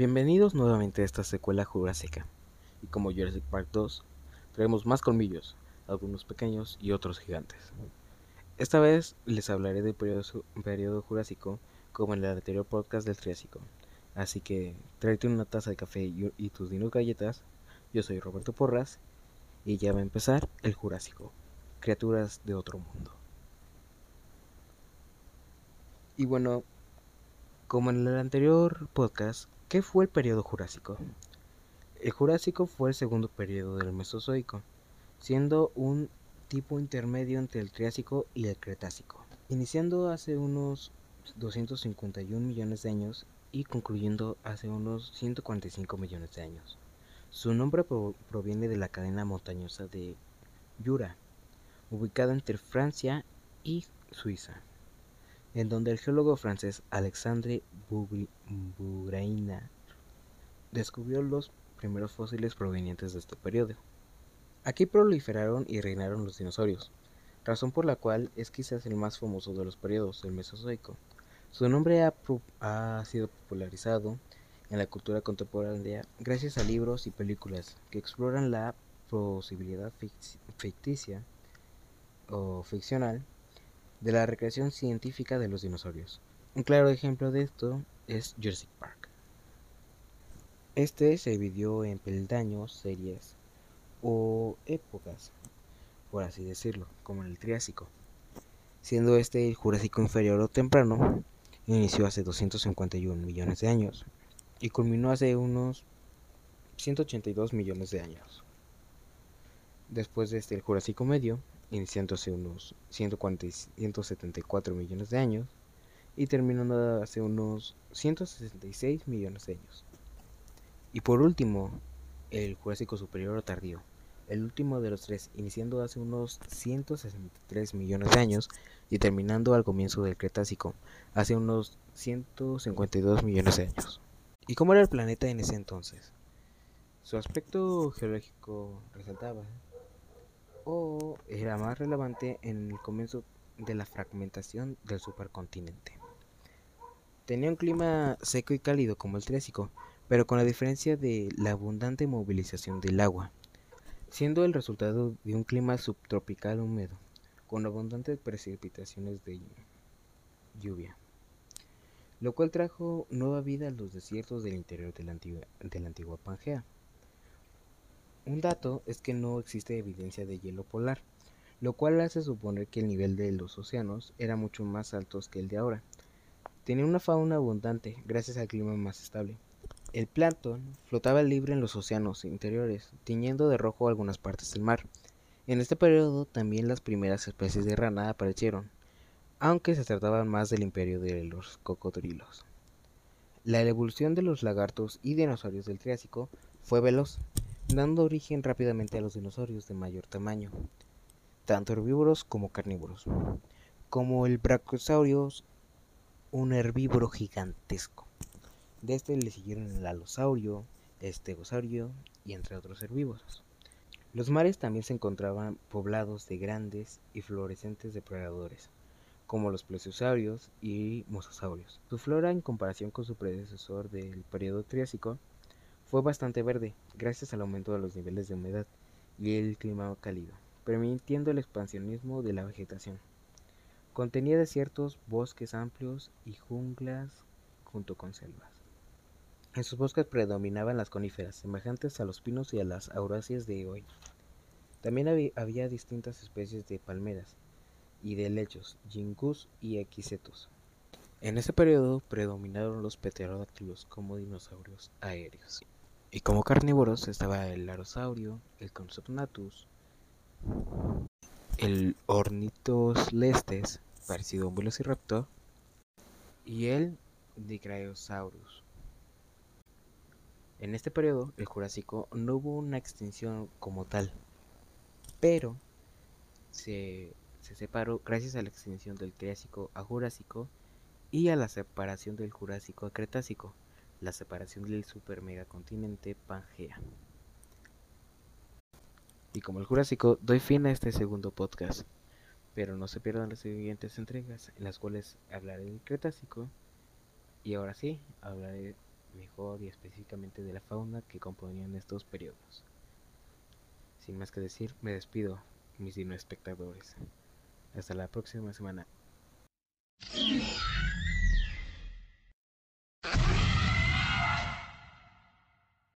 Bienvenidos nuevamente a esta secuela jurásica. Y como Jurassic Park 2, traemos más colmillos, algunos pequeños y otros gigantes. Esta vez les hablaré del periodo, jurásico como en el anterior podcast del Triásico. Así que tráete una taza de café y, tus dinos galletas. Yo soy Roberto Porras y ya va a empezar el Jurásico, criaturas de otro mundo. Y bueno, como en el anterior podcast, ¿qué fue el periodo Jurásico? El Jurásico fue el segundo periodo del Mesozoico, siendo un tipo intermedio entre el Triásico y el Cretácico, iniciando hace unos 251 millones de años y concluyendo hace unos 145 millones de años. Su nombre proviene de la cadena montañosa de Jura, ubicada entre Francia y Suiza en donde el geólogo francés Alexandre Bougrainard descubrió los primeros fósiles provenientes de este periodo. Aquí proliferaron y reinaron los dinosaurios, razón por la cual es quizás el más famoso de los periodos del Mesozoico. Su nombre ha sido popularizado en la cultura contemporánea gracias a libros y películas que exploran la posibilidad ficticia o ficcional de la recreación científica de los dinosaurios. Un claro ejemplo de esto es Jurassic Park. Este se dividió en peldaños, series o épocas, por así decirlo, como en el Triásico, siendo este el Jurásico inferior o temprano, inició hace 251 millones de años y culminó hace unos 182 millones de años. Después de este el Jurásico medio, iniciando hace unos 174 millones de años y terminando hace unos 166 millones de años. Y por último, el Jurásico Superior Tardío, el último de los tres, iniciando hace unos 163 millones de años y terminando al comienzo del Cretácico, hace unos 152 millones de años. ¿Y cómo era el planeta en ese entonces? Su aspecto geológico resaltaba o era más relevante en el comienzo de la fragmentación del supercontinente. Tenía un clima seco y cálido como el Triásico, pero con la diferencia de la abundante movilización del agua, siendo el resultado de un clima subtropical húmedo, con abundantes precipitaciones de lluvia, lo cual trajo nueva vida a los desiertos del interior de la antigua, de la antigua Pangea. Un dato es que no existe evidencia de hielo polar, lo cual hace suponer que el nivel de los océanos era mucho más alto que el de ahora. Tenía una fauna abundante gracias al clima más estable. El plancton flotaba libre en los océanos interiores, tiñendo de rojo algunas partes del mar. En este periodo también las primeras especies de rana aparecieron, aunque se trataban más del imperio de los cocodrilos. La evolución de los lagartos y dinosaurios del Triásico fue veloz, dando origen rápidamente a los dinosaurios de mayor tamaño, tanto herbívoros como carnívoros, como el Brachiosaurus, un herbívoro gigantesco. De este le siguieron el alosaurio, estegosaurio y entre otros herbívoros. Los mares también se encontraban poblados de grandes y fluorescentes depredadores, como los plesiosaurios y mosasaurios. Su flora en comparación con su predecesor del periodo Triásico fue bastante verde, gracias al aumento de los niveles de humedad y el clima cálido, permitiendo el expansionismo de la vegetación. Contenía desiertos, bosques amplios y junglas junto con selvas. En sus bosques predominaban las coníferas, semejantes a los pinos y a las auráceas de hoy. También había distintas especies de palmeras y de lechos, gingus y equisetos. En ese periodo predominaron los pterodáctilos como dinosaurios aéreos. Y como carnívoros estaba el larosaurio, el Compsognathus, el Ornithoslestes, parecido a un velociraptor, y el Dicraeosaurus. En este periodo, el Jurásico, no hubo una extinción como tal, pero se, se separó gracias a la extinción del Triásico a Jurásico y a la separación del Jurásico a Cretácico la separación del super megacontinente Pangea. Y como el Jurásico, doy fin a este segundo podcast, pero no se pierdan las siguientes entregas en las cuales hablaré del Cretácico y ahora sí, hablaré mejor y específicamente de la fauna que componían estos periodos. Sin más que decir, me despido, mis dino espectadores. Hasta la próxima semana.